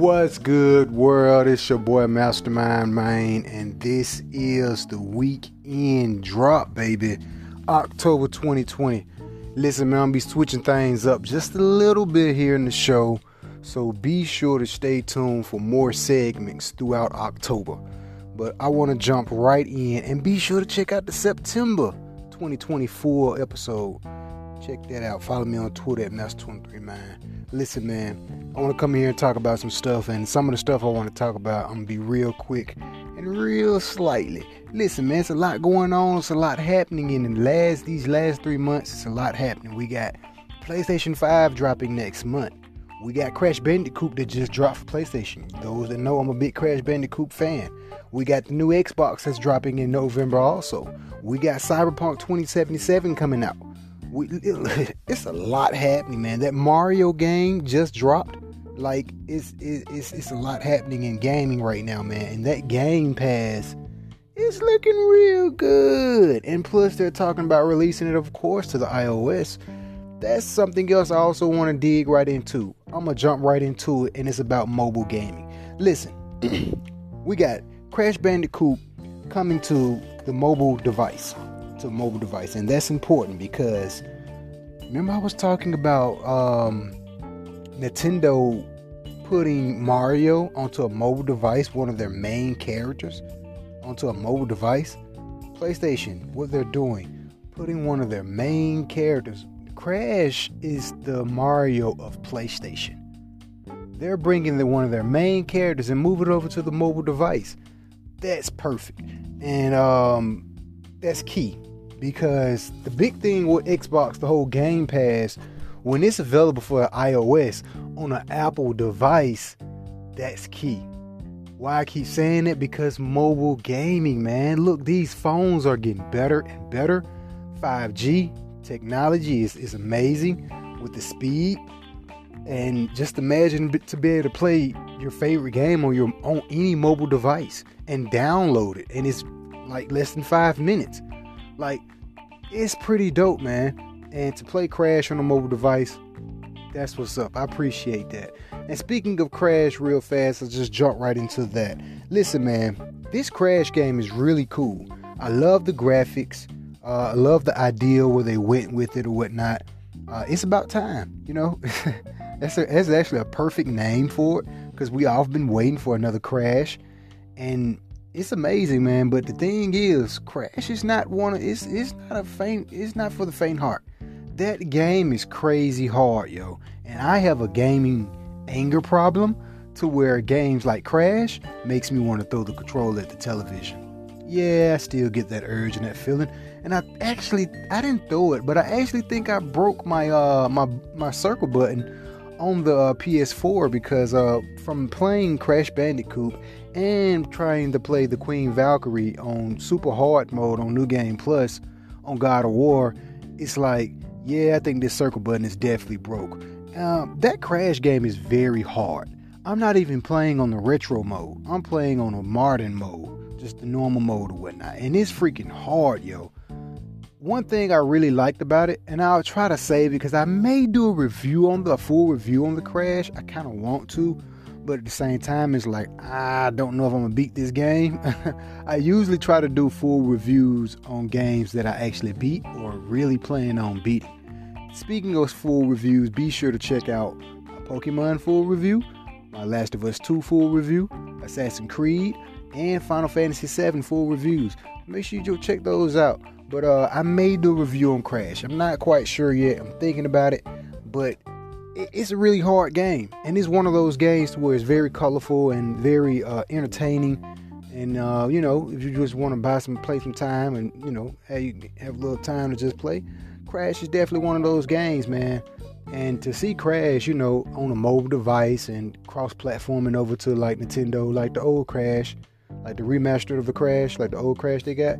What's good, world? It's your boy Mastermind Main, and this is the weekend drop, baby. October 2020. Listen, man, I'm be switching things up just a little bit here in the show, so be sure to stay tuned for more segments throughout October. But I want to jump right in and be sure to check out the September 2024 episode. Check that out. Follow me on Twitter at Master23Mind. Listen, man, I want to come here and talk about some stuff, and some of the stuff I want to talk about, I'm gonna be real quick and real slightly. Listen, man, it's a lot going on. It's a lot happening in the last these last three months. It's a lot happening. We got PlayStation 5 dropping next month. We got Crash Bandicoot that just dropped for PlayStation. Those that know I'm a big Crash Bandicoot fan. We got the new Xbox that's dropping in November also. We got Cyberpunk 2077 coming out we, it's a lot happening, man. That Mario game just dropped. Like it's it's it's a lot happening in gaming right now, man. And that Game Pass is looking real good. And plus, they're talking about releasing it, of course, to the iOS. That's something else I also want to dig right into. I'm gonna jump right into it, and it's about mobile gaming. Listen, we got Crash Bandicoot coming to the mobile device to a mobile device, and that's important because remember I was talking about um, Nintendo putting Mario onto a mobile device, one of their main characters onto a mobile device. PlayStation, what they're doing, putting one of their main characters. Crash is the Mario of PlayStation. They're bringing the, one of their main characters and move it over to the mobile device. That's perfect, and um, that's key because the big thing with Xbox, the whole Game Pass, when it's available for iOS on an Apple device, that's key. Why I keep saying it? Because mobile gaming, man. Look, these phones are getting better and better. 5G technology is, is amazing with the speed. And just imagine to be able to play your favorite game on your on any mobile device and download it. And it's like less than five minutes. Like, it's pretty dope, man. And to play Crash on a mobile device, that's what's up. I appreciate that. And speaking of Crash, real fast, let's just jump right into that. Listen, man, this Crash game is really cool. I love the graphics. Uh, I love the idea where they went with it or whatnot. Uh, it's about time, you know. that's, a, that's actually a perfect name for it because we all have been waiting for another Crash, and it's amazing, man. But the thing is, Crash is not one. Of, it's it's not a faint. It's not for the faint heart. That game is crazy hard, yo. And I have a gaming anger problem to where games like Crash makes me want to throw the controller at the television. Yeah, I still get that urge and that feeling. And I actually I didn't throw it, but I actually think I broke my uh my my circle button on the uh, PS4 because uh from playing Crash Bandicoot and trying to play the Queen Valkyrie on super hard mode on New Game Plus on God of War, it's like, yeah, I think this circle button is definitely broke. Um, that Crash game is very hard. I'm not even playing on the retro mode. I'm playing on a modern mode, just the normal mode or whatnot. And it's freaking hard, yo. One thing I really liked about it, and I'll try to say because I may do a review on the full review on the Crash. I kind of want to, but at the same time, it's like I don't know if I'm gonna beat this game. I usually try to do full reviews on games that I actually beat or really plan on beating. Speaking of full reviews, be sure to check out my Pokemon full review, my Last of Us 2 full review, Assassin's Creed, and Final Fantasy 7 full reviews. Make sure you check those out. But uh, I may do a review on Crash. I'm not quite sure yet. I'm thinking about it, but it's a really hard game, and it's one of those games where it's very colorful and very uh, entertaining. And uh, you know, if you just want to buy some, play some time, and you know, hey, have a little time to just play, Crash is definitely one of those games, man. And to see Crash, you know, on a mobile device and cross-platforming over to like Nintendo, like the old Crash, like the remastered of the Crash, like the old Crash they got,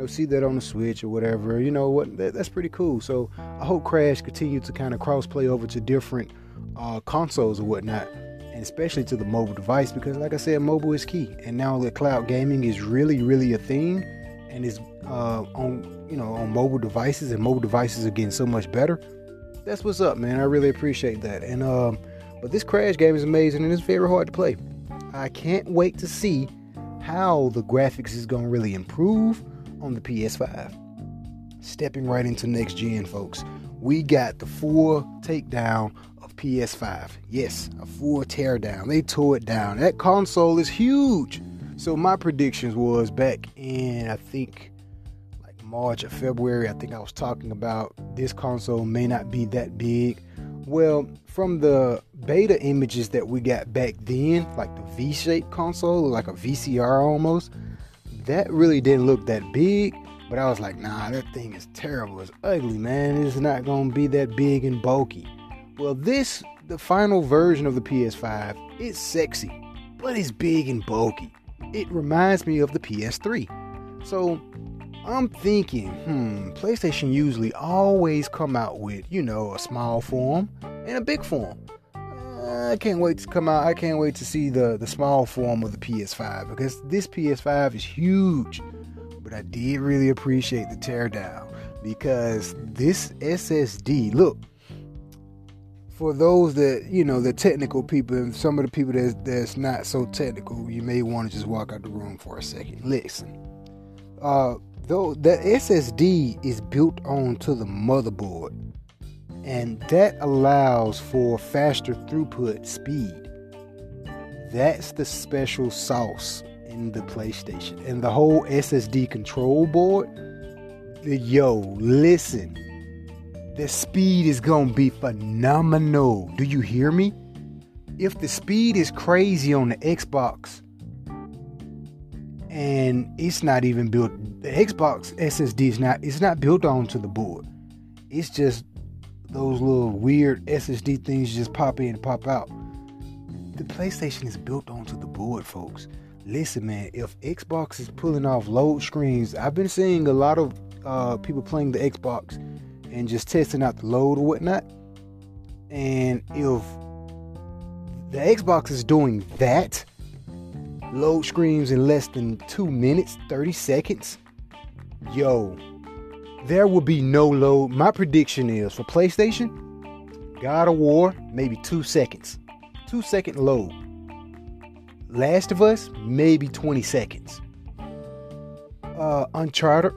know, see that on the Switch or whatever. You know what? That, that's pretty cool. So I hope Crash continue to kind of cross play over to different uh, consoles or whatnot, and especially to the mobile device because, like I said, mobile is key. And now the cloud gaming is really, really a thing, and is uh, on you know on mobile devices, and mobile devices are getting so much better. That's what's up, man. I really appreciate that. And um, But this Crash game is amazing and it's very hard to play. I can't wait to see how the graphics is going to really improve on the PS5. Stepping right into next gen, folks. We got the full takedown of PS5. Yes, a full teardown. They tore it down. That console is huge. So my predictions was back in I think like March or February. I think I was talking about this console may not be that big. Well, from the beta images that we got back then, like the V-shaped console, like a VCR almost, that really didn't look that big. But I was like, nah, that thing is terrible. It's ugly, man. It's not gonna be that big and bulky. Well, this, the final version of the PS5, is sexy, but it's big and bulky. It reminds me of the PS3. So I'm thinking, hmm, PlayStation usually always come out with, you know, a small form and a big form. I can't wait to come out. I can't wait to see the the small form of the PS5 because this PS5 is huge. But I did really appreciate the teardown because this SSD, look, for those that you know the technical people and some of the people that's, that's not so technical you may want to just walk out the room for a second listen uh though the ssd is built onto the motherboard and that allows for faster throughput speed that's the special sauce in the PlayStation. And the whole SSD control board, yo, listen. The speed is gonna be phenomenal. Do you hear me? If the speed is crazy on the Xbox, and it's not even built, the Xbox SSD is not it's not built onto the board. It's just those little weird SSD things just pop in and pop out. The PlayStation is built onto the board, folks listen, man, if Xbox is pulling off load screens, I've been seeing a lot of uh, people playing the Xbox and just testing out the load or whatnot. And if the Xbox is doing that, load screens in less than two minutes, 30 seconds, yo, there will be no load. My prediction is for PlayStation, God of War, maybe two seconds. Two second load. Last of Us, maybe 20 seconds. Uh, Uncharted,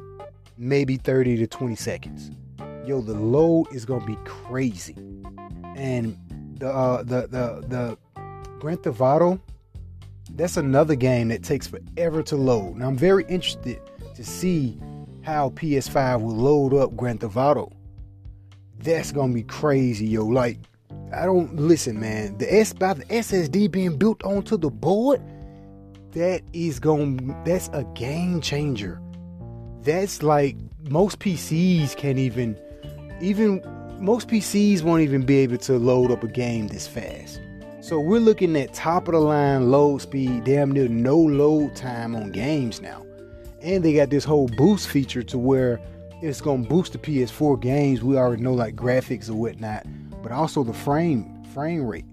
maybe 30 to 20 seconds. Yo, the load is gonna be crazy. And the uh, the the the Grand Theft Auto, that's another game that takes forever to load. Now I'm very interested to see how PS5 will load up Grand Theft Auto. That's gonna be crazy, yo. Like I don't listen, man. The S by the SSD being built onto the board, that is gonna—that's a game changer. That's like most PCs can't even even most PCs won't even be able to load up a game this fast. So we're looking at top of the line load speed, damn near no load time on games now. And they got this whole boost feature to where it's gonna boost the PS4 games. We already know like graphics or whatnot but also the frame frame rate.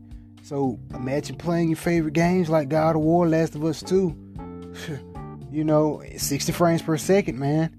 So imagine playing your favorite games like God of War, Last of Us 2. you know, 60 frames per second, man.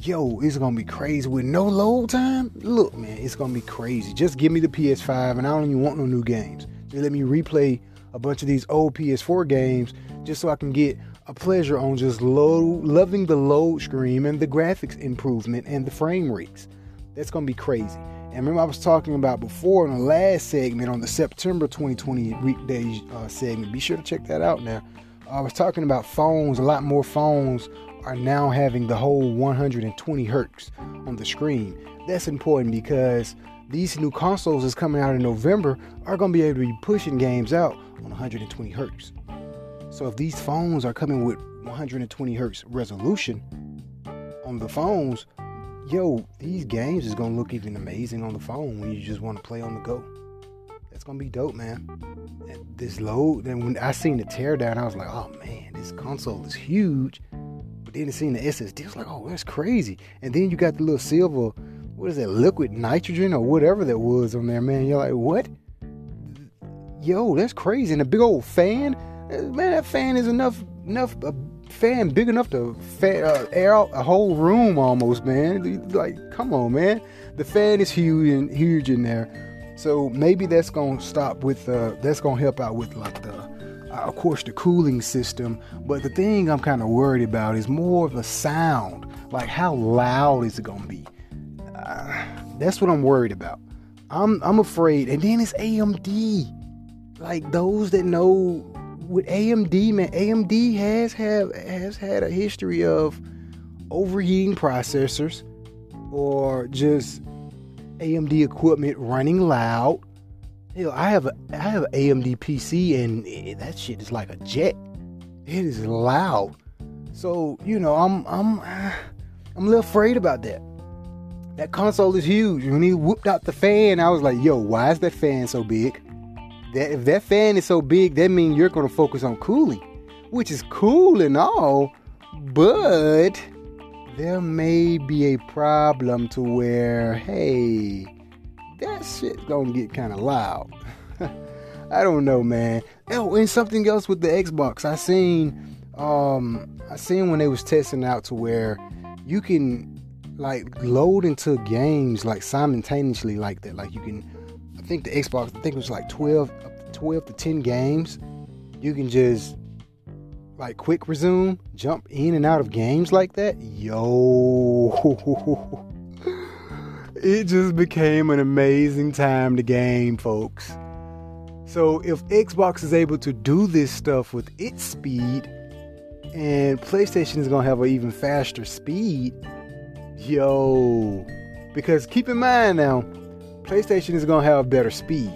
Yo, it's gonna be crazy with no load time. Look, man, it's gonna be crazy. Just give me the PS5, and I don't even want no new games. Just let me replay a bunch of these old PS4 games, just so I can get a pleasure on just low, loving the load screen and the graphics improvement and the frame rates. That's gonna be crazy. And remember, I was talking about before in the last segment on the September 2020 weekday uh, segment. Be sure to check that out now. I was talking about phones. A lot more phones are now having the whole 120 hertz on the screen. That's important because these new consoles that's coming out in November are going to be able to be pushing games out on 120 hertz. So if these phones are coming with 120 hertz resolution on the phones, yo, these games is gonna look even amazing on the phone when you just want to play on the go. That's gonna be dope, man. And this load, and when I seen the teardown, I was like, oh man, this console is huge. But then I seen the SSD, I was like, oh, that's crazy. And then you got the little silver, what is that, liquid nitrogen or whatever that was on there, man. You're like, what? Yo, that's crazy. And a big old fan, man, that fan is enough, enough. Uh, fan big enough to fan, uh, air out a whole room almost, man. Like, come on, man. The fan is huge and huge in there. So maybe that's gonna stop with uh, that's gonna help out with like the uh, of course the cooling system. But the thing I'm kind of worried about is more of the sound. Like how loud is it gonna be? Uh, that's what I'm worried about. I'm I'm afraid. And then it's AMD. Like those that know with AMD, man, AMD has have has had a history of overheating processors or just AMD equipment running loud. Hell, I have a I have an AMD PC and that shit is like a jet. It is loud. So you know I'm I'm I'm a little afraid about that. That console is huge. When he whooped out the fan, I was like, "Yo, why is that fan so big?" That if that fan is so big, that means you're gonna focus on cooling, which is cool and all, but there may be a problem to where, hey, that shit's gonna get kind of loud. I don't know, man. Oh, and something else with the Xbox, I seen, um, I seen when they was testing out to where you can like load into games like simultaneously like that. Like you can, think the Xbox, I think it was like 12, 12 to 10 games. You can just like quick resume, jump in and out of games like that, yo, it just became an amazing time to game, folks. So if Xbox is able to do this stuff with its speed, and PlayStation is gonna have an even faster speed, yo, because keep in mind now, PlayStation is gonna have better speed.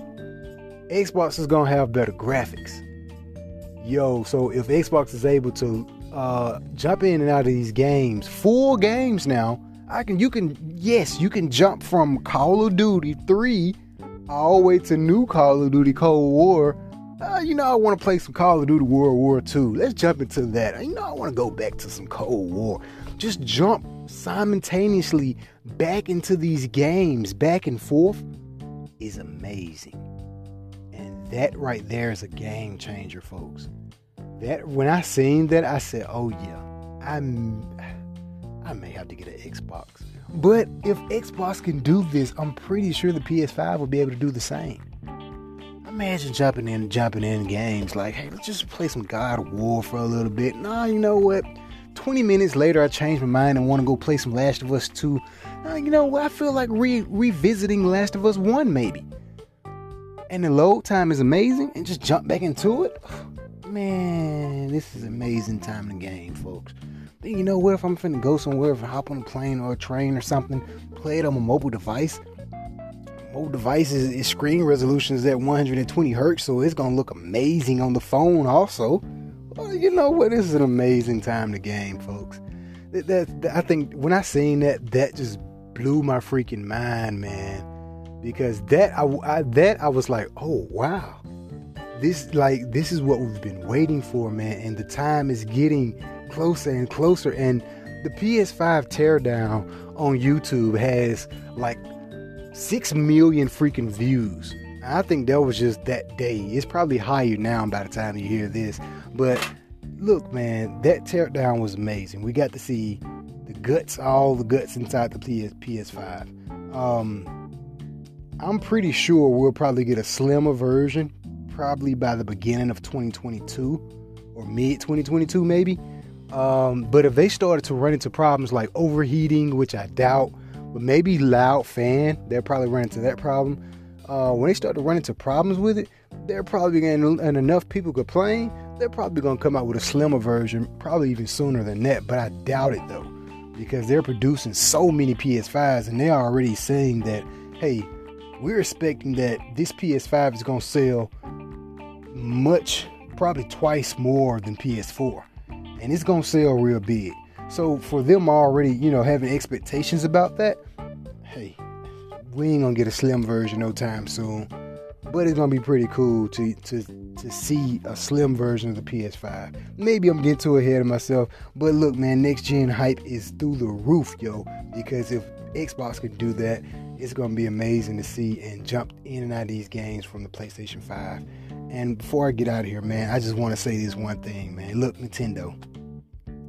Xbox is gonna have better graphics yo, so if Xbox is able to uh, jump in and out of these games, full games now, I can, you can, yes, you can jump from Call of Duty 3 all the way to new Call of Duty Cold War. Uh, you know, I want to play some Call of Duty World War II. Let's jump into that. You know, I want to go back to some Cold War. Just jump simultaneously back into these games, back and forth, is amazing. And that right there is a game changer, folks that when I seen that, I said, "Oh yeah, I'm I may have to get an Xbox." But if Xbox can do this, I'm pretty sure the PS5 will be able to do the same. Imagine jumping in, jumping in games like, "Hey, let's just play some God of War for a little bit." Nah, you know what? 20 minutes later, I changed my mind and want to go play some Last of Us 2. Uh, you know? I feel like re- revisiting Last of Us 1 maybe. And the load time is amazing and just jump back into it. Man, this is amazing time in the game, folks. Then you know what? If I'm finna go somewhere, if I hop on a plane or a train or something, play it on a mobile device. Mobile devices, screen resolution is at 120 hertz, so it's gonna look amazing on the phone. Also, well, you know what? This is an amazing time to game, folks. That, that, that I think when I seen that, that just blew my freaking mind, man. Because that I, I that I was like, oh wow this like this is what we've been waiting for, man, and the time is getting closer and closer. And the PS5 teardown on YouTube has like six million freaking views. I think that was just that day. It's probably higher now by the time you hear this. But look, man, that teardown was amazing. We got to see the guts, all the guts inside the PS PS5. Um, I'm pretty sure we'll probably get a slimmer version probably by the beginning of 2022 or mid 2022, maybe. Um, but if they started to run into problems like overheating, which I doubt, but maybe loud fan, they'll probably run into that problem. Uh, when they start to run into problems with it, they're probably going and enough people complain, they're probably going to come out with a slimmer version, probably even sooner than that. But I doubt it though, because they're producing so many PS5s and they're already saying that, hey, we're expecting that this PS5 is going to sell much, probably twice more than PS4. And it's going to sell real big. So for them already, you know, having expectations about that, hey, we ain't gonna get a slim version no time soon. But it's gonna be pretty cool to to to see a slim version of the PS5. Maybe I'm getting too ahead of myself, but look, man, next gen hype is through the roof, yo. Because if Xbox can do that, it's gonna be amazing to see and jump in and out of these games from the PlayStation 5. And before I get out of here, man, I just want to say this one thing, man. Look, Nintendo,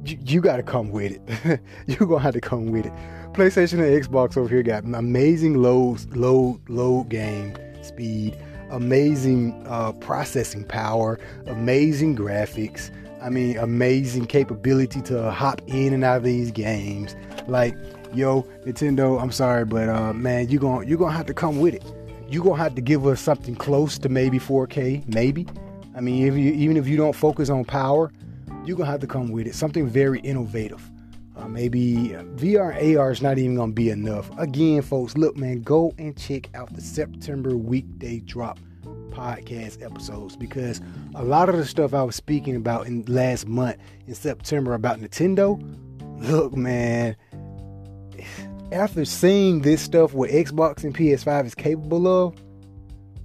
you, you got to come with it. You're gonna have to come with it. PlayStation and Xbox over here got amazing load, load, load game speed, amazing uh, processing power, amazing graphics. I mean, amazing capability to hop in and out of these games. Like, yo, Nintendo, I'm sorry, but uh, man, you going you're gonna have to come with it. You're gonna have to give us something close to maybe 4K, maybe. I mean, if you, even if you don't focus on power, you're gonna have to come with it. Something very innovative. Uh, maybe VR and AR is not even gonna be enough. Again, folks, look, man, go and check out the September weekday drop podcast episodes because a lot of the stuff I was speaking about in last month in September about Nintendo, look, man, after seeing this stuff what Xbox and PS5 is capable of,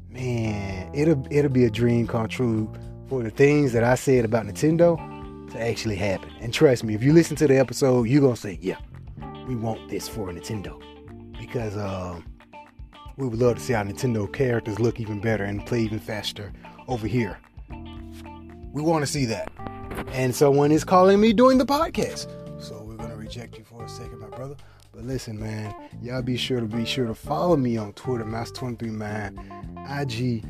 man, it'll it'll be a dream come true for the things that I said about Nintendo to actually happen. And trust me, if you listen to the episode, you're gonna say, "Yeah, we want this for Nintendo," because um, we would love to see our Nintendo characters look even better and play even faster over here. We want to see that. And someone is calling me during the podcast. So we're to reject you for a second, my brother. But listen, man, y'all be sure to be sure to follow me on Twitter, Master23Mind, IG,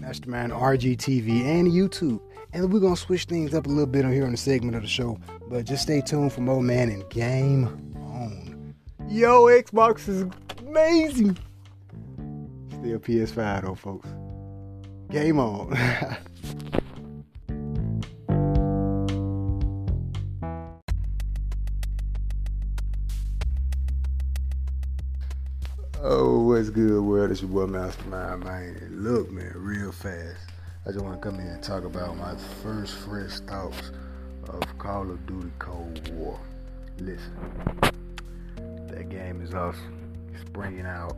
Mastermind RGTV, and YouTube. And we're gonna switch things up a little bit here on the segment of the show. But just stay tuned for more man and game on. Yo, Xbox is amazing. Still PS5 though, folks. Game on. oh, what's good, world? It's your boy Mastermind, man. Look, man, real fast. I just want to come in and talk about my first fresh thoughts of Call of Duty Cold War. Listen, that game is awesome. It's bringing out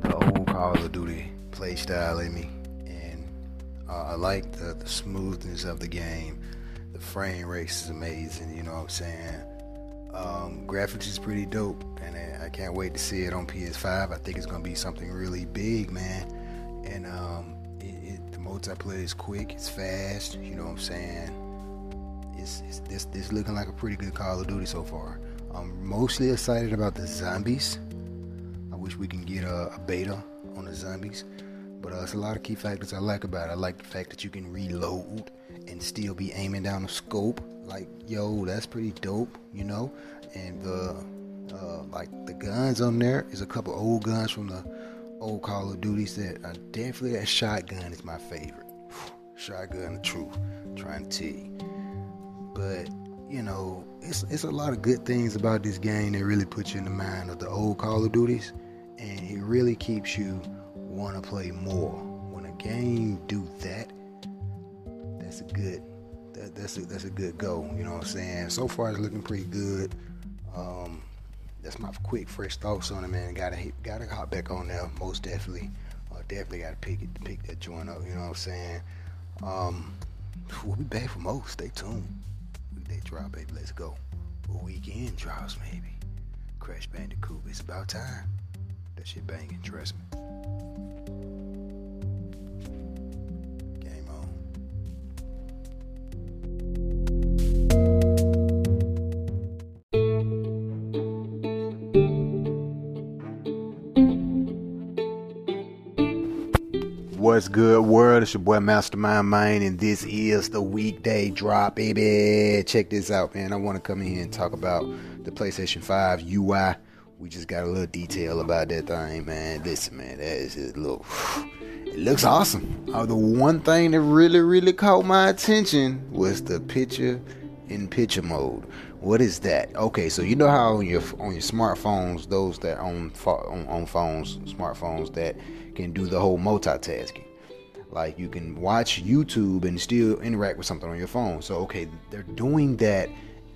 the old Call of Duty play style in me, and uh, I like the, the smoothness of the game. The frame rate is amazing. You know what I'm saying? Um, graphics is pretty dope, and I can't wait to see it on PS5. I think it's gonna be something really big, man. And um, multiplayer is quick, it's fast. You know what I'm saying? It's, it's this this looking like a pretty good Call of Duty so far. I'm mostly excited about the zombies I wish we can get a, a beta on the zombies. But uh, it's a lot of key factors I like about it. I like the fact that you can reload and still be aiming down the scope. Like, yo, that's pretty dope, you know. And the uh, like the guns on there is a couple old guns from the old Call of Duty said, are definitely that shotgun is my favorite. Shotgun, the truth. Trying to tell you, but you know, it's it's a lot of good things about this game that really put you in the mind of the old Call of Duties and it really keeps you want to play more. When a game do that, that's a good that, that's a that's a good go. You know what I'm saying? So far, it's looking pretty good. Um, that's my quick, fresh thoughts on it, man. Gotta gotta hop back on there, most definitely. Uh, definitely gotta pick it, pick that joint up. You know what I'm saying? Um, we'll be back for more. Stay tuned. Weekday drop, baby. Let's go. Weekend drops, maybe. Crash Bandicoot. It's about time. That shit banging, trust me. What's good, world? It's your boy Mastermind Mind, and this is the weekday drop, baby. Check this out, man. I want to come in here and talk about the PlayStation 5 UI we just got a little detail about that thing, man. Listen, man, that is just look. It looks awesome. Uh, the one thing that really, really caught my attention was the picture in picture mode. What is that? Okay, so you know how on your on your smartphones, those that own on, on phones, smartphones that can do the whole multitasking. Like you can watch YouTube and still interact with something on your phone. So okay, they're doing that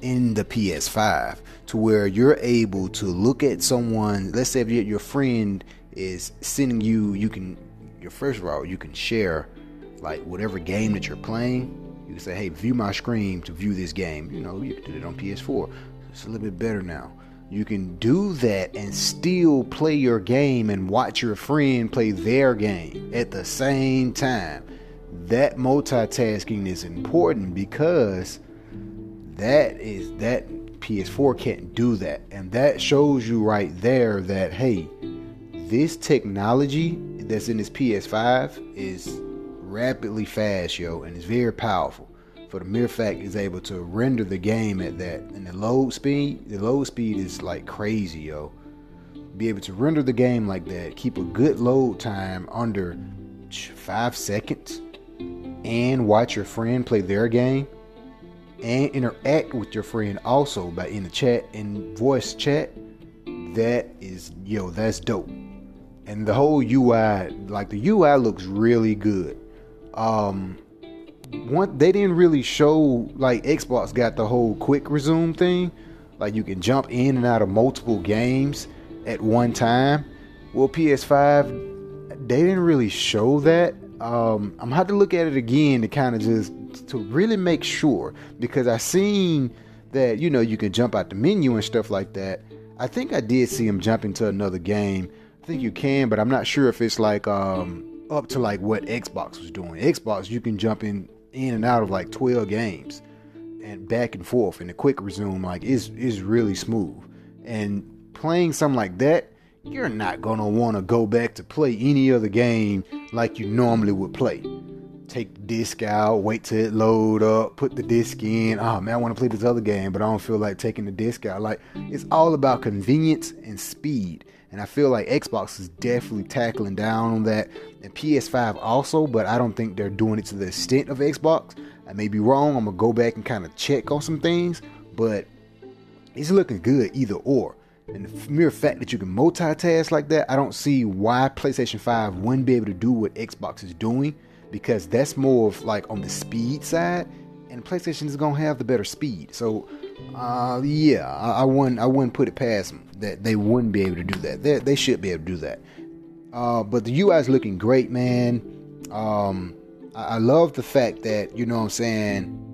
in the PS5 to where you're able to look at someone. Let's say if your friend is sending you, you can your first of all, you can share like whatever game that you're playing. You can say, "Hey, view my screen to view this game." You know, you can do it on PS4. It's a little bit better now. You can do that and still play your game and watch your friend play their game at the same time. That multitasking is important because that is that PS4 can't do that. And that shows you right there that hey, this technology that's in this PS5 is rapidly fast, yo, and it's very powerful. For the mere fact is able to render the game at that, and the load speed, the load speed is like crazy, yo. Be able to render the game like that, keep a good load time under five seconds, and watch your friend play their game, and interact with your friend also by in the chat and voice chat. That is, yo, that's dope. And the whole UI, like the UI looks really good. Um, one they didn't really show like Xbox got the whole quick resume thing, like you can jump in and out of multiple games at one time. Well, PS5 they didn't really show that. Um, I'm gonna have to look at it again to kind of just to really make sure because I seen that you know you can jump out the menu and stuff like that. I think I did see him jump into another game. I think you can, but I'm not sure if it's like um, up to like what Xbox was doing. Xbox, you can jump in in and out of like 12 games and back and forth and the quick resume like is is really smooth. And playing something like that you're not gonna want to go back to play any other game like you normally would play. Take the disc out wait till it load up put the disc in. Oh man i want to play this other game but i don't feel like taking the disc out. Like it's all about convenience and speed. And I feel like Xbox is definitely tackling down on that, and PS5 also, but I don't think they're doing it to the extent of Xbox. I may be wrong. I'm gonna go back and kind of check on some things, but it's looking good either or. And the mere fact that you can multitask like that, I don't see why PlayStation 5 wouldn't be able to do what Xbox is doing because that's more of like on the speed side, and PlayStation is gonna have the better speed. So, uh, yeah, I, I wouldn't I wouldn't put it past them that they wouldn't be able to do that. They, they should be able to do that. Uh, but the UI is looking great, man. Um, I, I, love the fact that you know what I'm saying.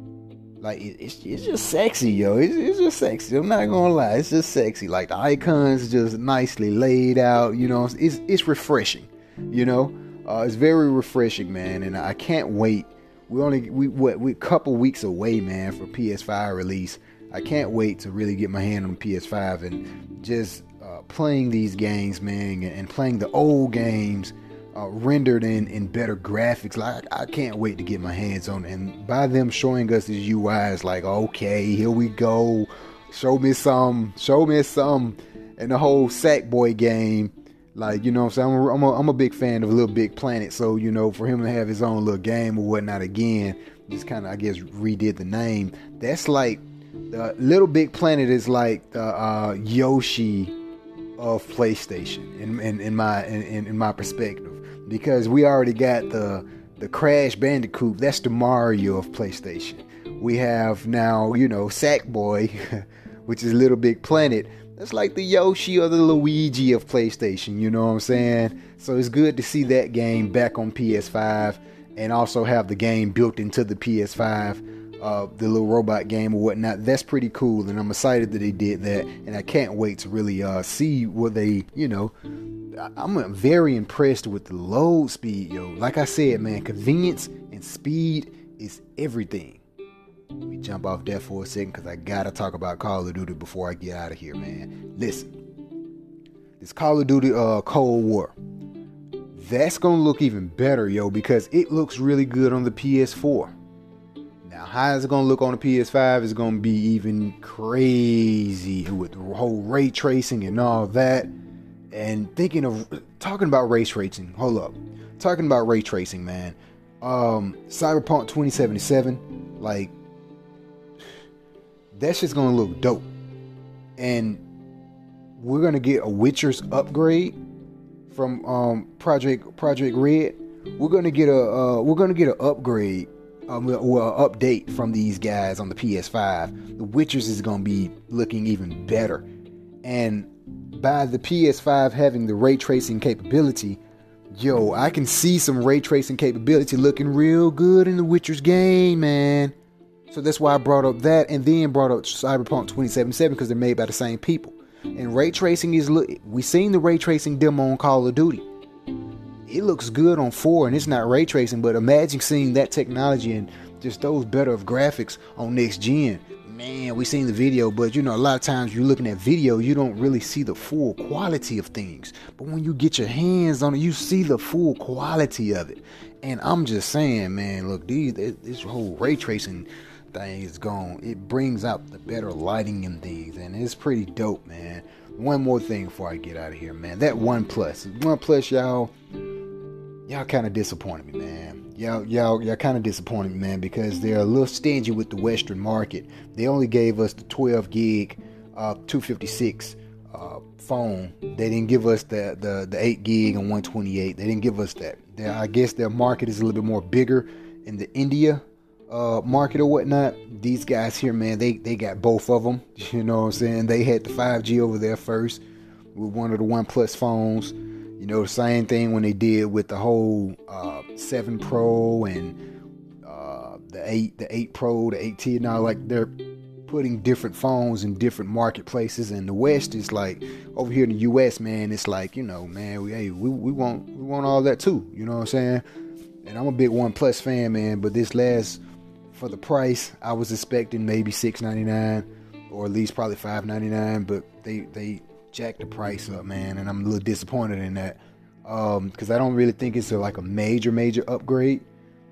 Like it, it's, it's just sexy, yo. It's, it's just sexy. I'm not gonna lie, it's just sexy. Like the icons just nicely laid out. You know, it's it's refreshing. You know, uh, it's very refreshing, man. And I can't wait. We only we what we a couple weeks away, man, for PS5 release. I can't wait to really get my hand on PS5 and just playing these games, man, and playing the old games uh, rendered in, in better graphics. Like I can't wait to get my hands on. It. And by them showing us these UIs, like okay, here we go. Show me some. Show me some. And the whole Sackboy game. Like, you know I'm saying? I'm a, I'm, a, I'm a big fan of Little Big Planet. So, you know, for him to have his own little game or whatnot again, just kind of, I guess, redid the name. That's like the Little Big Planet is like the uh, Yoshi of PlayStation in in, in my in, in my perspective because we already got the the Crash Bandicoot. That's the Mario of PlayStation. We have now you know Sackboy, which is Little Big Planet. That's like the Yoshi or the Luigi of PlayStation. You know what I'm saying? So it's good to see that game back on PS5 and also have the game built into the PS5 uh, the little robot game or whatnot. That's pretty cool, and I'm excited that they did that, and I can't wait to really uh, see what they, you know. I'm very impressed with the load speed, yo. Like I said, man, convenience and speed is everything. Let me jump off that for a second because I gotta talk about Call of Duty before I get out of here, man. Listen, this Call of Duty uh, Cold War, that's gonna look even better, yo, because it looks really good on the PS4 how is it gonna look on the PS5 is gonna be even crazy with the whole ray tracing and all that. And thinking of talking about ray tracing, hold up, talking about ray tracing, man. Um, Cyberpunk 2077, like that's just gonna look dope. And we're gonna get a Witcher's upgrade from um, Project Project Red. We're gonna get a uh, we're gonna get an upgrade um, well, update from these guys on the PS5, The Witchers is going to be looking even better. And by the PS5 having the ray tracing capability, yo, I can see some ray tracing capability looking real good in the Witcher's game, man. So that's why I brought up that and then brought up Cyberpunk 2077 because they're made by the same people. And ray tracing is look we seen the ray tracing demo on Call of Duty it looks good on four and it's not ray tracing, but imagine seeing that technology and just those better of graphics on next gen. man, we seen the video, but you know, a lot of times you're looking at video, you don't really see the full quality of things. But when you get your hands on it, you see the full quality of it. And I'm just saying, man, look, these this whole ray tracing thing is gone. It brings out the better lighting in these, and it's pretty dope, man. One more thing before I get out of here, man. That One Plus, One Plus, y'all, y'all kind of disappointed me, man y'all y'all y'all kind of disappointed me, man, because they're a little stingy with the Western market. They only gave us the 12 gig, uh, 256 uh, phone. They didn't give us the, the the 8 gig and 128. They didn't give us that. They're, I guess their market is a little bit more bigger in the India uh, market or whatnot. These guys here, man, they they got both of them. You know what I'm saying? They had the 5G over there first with one of the OnePlus phones. You know, the same thing when they did with the whole uh, 7 Pro and uh, the 8, the 8 Pro, the 8T. Now, like they're putting different phones in different marketplaces. And the West is like over here in the U.S., man. It's like you know, man. We hey, we, we want we want all that too. You know what I'm saying? And I'm a big One Plus fan, man. But this last for the price, I was expecting maybe 6.99 or at least probably 5.99. But they they jack the price up, man, and I'm a little disappointed in that because um, I don't really think it's a, like a major, major upgrade,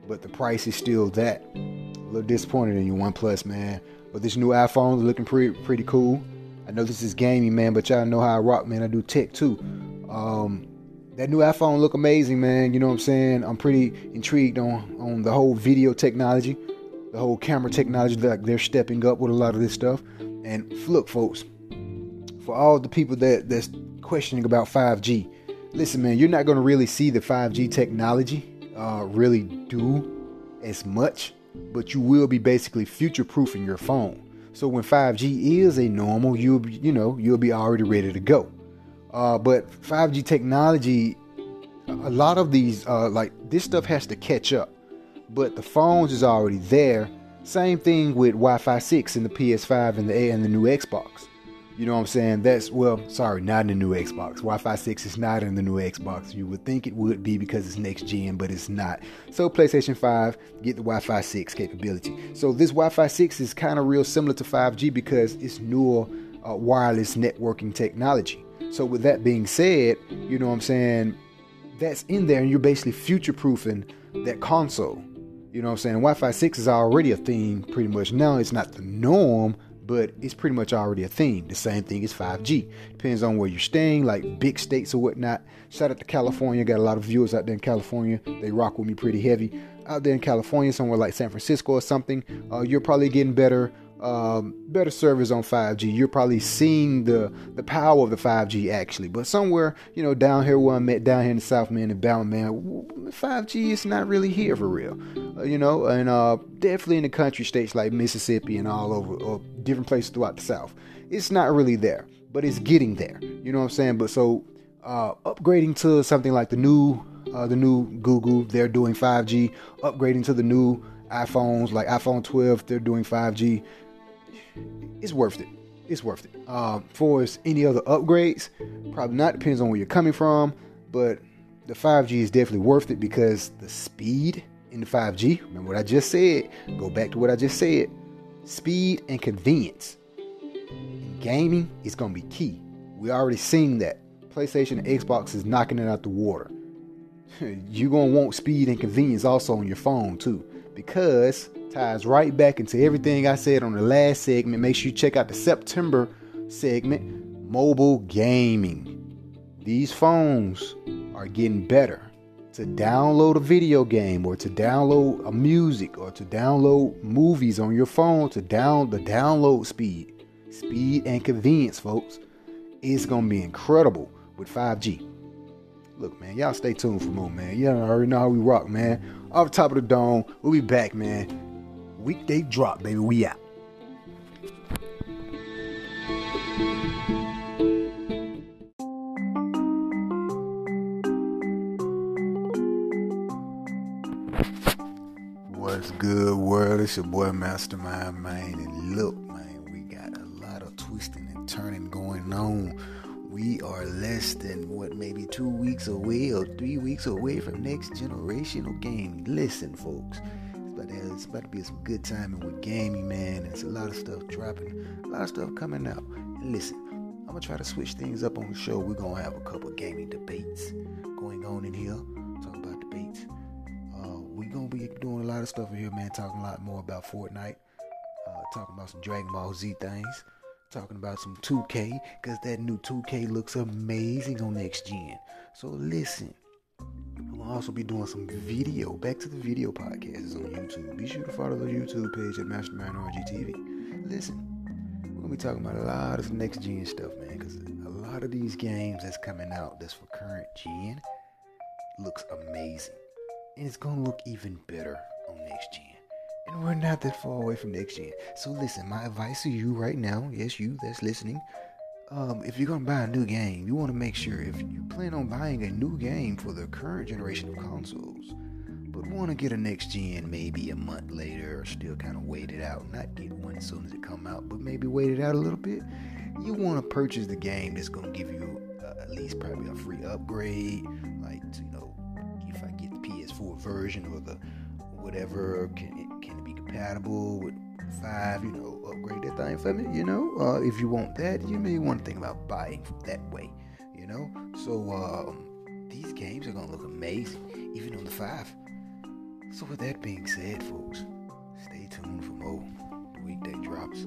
but the price is still that. A little disappointed in you, OnePlus, man. But this new iPhone is looking pretty, pretty cool. I know this is gaming, man, but y'all know how I rock, man. I do tech too. Um, that new iPhone look amazing, man. You know what I'm saying? I'm pretty intrigued on on the whole video technology, the whole camera technology. Like they're stepping up with a lot of this stuff. And look, folks, for all the people that that's questioning about 5G, listen, man, you're not going to really see the 5G technology uh, really do as much, but you will be basically future-proofing your phone. So when 5G is a normal, you'll be, you know you'll be already ready to go. Uh, but 5G technology, a lot of these uh, like this stuff has to catch up. But the phones is already there. Same thing with Wi-Fi 6 in the PS5 and the and the new Xbox. You know what I'm saying? That's well, sorry, not in the new Xbox. Wi-Fi 6 is not in the new Xbox. You would think it would be because it's next gen, but it's not. So PlayStation 5 get the Wi-Fi 6 capability. So this Wi-Fi 6 is kind of real similar to 5G because it's newer uh, wireless networking technology. So with that being said, you know what I'm saying? That's in there, and you're basically future-proofing that console. You know what I'm saying? Wi-Fi 6 is already a thing pretty much now. It's not the norm, but it's pretty much already a thing. The same thing as 5G. Depends on where you're staying, like big states or whatnot. Shout out to California. Got a lot of viewers out there in California. They rock with me pretty heavy. Out there in California, somewhere like San Francisco or something, uh, you're probably getting better um, better service on 5G. You're probably seeing the the power of the 5G actually. But somewhere, you know, down here where I'm at, down here in the South, man, in Bama, man, 5G is not really here for real. Uh, you know, and uh, definitely in the country states like Mississippi and all over, or different places throughout the South, it's not really there, but it's getting there. You know what I'm saying? But so uh, upgrading to something like the new uh, the new Google, they're doing 5G. Upgrading to the new iPhones like iPhone 12, they're doing 5G it's worth it. It's worth it. Um, for as any other upgrades, probably not. Depends on where you're coming from, but the 5G is definitely worth it because the speed in the 5G. Remember what I just said. Go back to what I just said. Speed and convenience. In gaming is gonna be key. We already seen that. PlayStation and Xbox is knocking it out the water. you're gonna want speed and convenience also on your phone too, because ties right back into everything I said on the last segment. Make sure you check out the September segment mobile gaming. These phones are getting better. To download a video game or to download a music or to download movies on your phone, to down the download speed, speed and convenience, folks, is gonna be incredible with 5G. Look, man, y'all stay tuned for more, man. Y'all already know how we rock, man. Off the top of the dome, we'll be back, man weekday drop, baby. We out. What's good, world? It's your boy Mastermind, man. And look, man, we got a lot of twisting and turning going on. We are less than what, maybe two weeks away or three weeks away from next generational gaming. Listen, folks But it's about to be some good timing with gaming, man. There's a lot of stuff dropping, a lot of stuff coming out. And listen, I'm gonna try to switch things up on the show. We're gonna have a couple gaming debates going on in here. Talk about debates. Uh, we're gonna be doing a lot of stuff in here, man. Talking a lot more about Fortnite. Uh, talking about some Dragon Ball Z things. Talking about some 2K, because that new 2K looks amazing on next gen. So listen, Gonna also be doing some video. Back to the video podcasts on YouTube. Be sure to follow the YouTube page at Mastermind RGTV. Listen, we're gonna be talking about a lot of next gen stuff, man, because a lot of these games that's coming out that's for current gen looks amazing. And it's gonna look even better on next gen. And we're not that far away from next gen. So listen, my advice to you right now, yes, you that's listening, um, if you're gonna buy a new game, you want to make sure if you plan on buying a new game for the current generation of consoles, but want to get a next gen maybe a month later or still kind of wait it out, not get one as soon as it come out, but maybe wait it out a little bit. You want to purchase the game that's gonna give you uh, at least probably a free upgrade, like you know, if I get the PS4 version or the whatever, can it can it be compatible with five, you know, upgrade that thing for me, you know. Uh, if you want that, you may want to think about buying that way, you know. So um, these games are gonna look amazing, even on the five. So with that being said, folks, stay tuned for more. The weekday drops.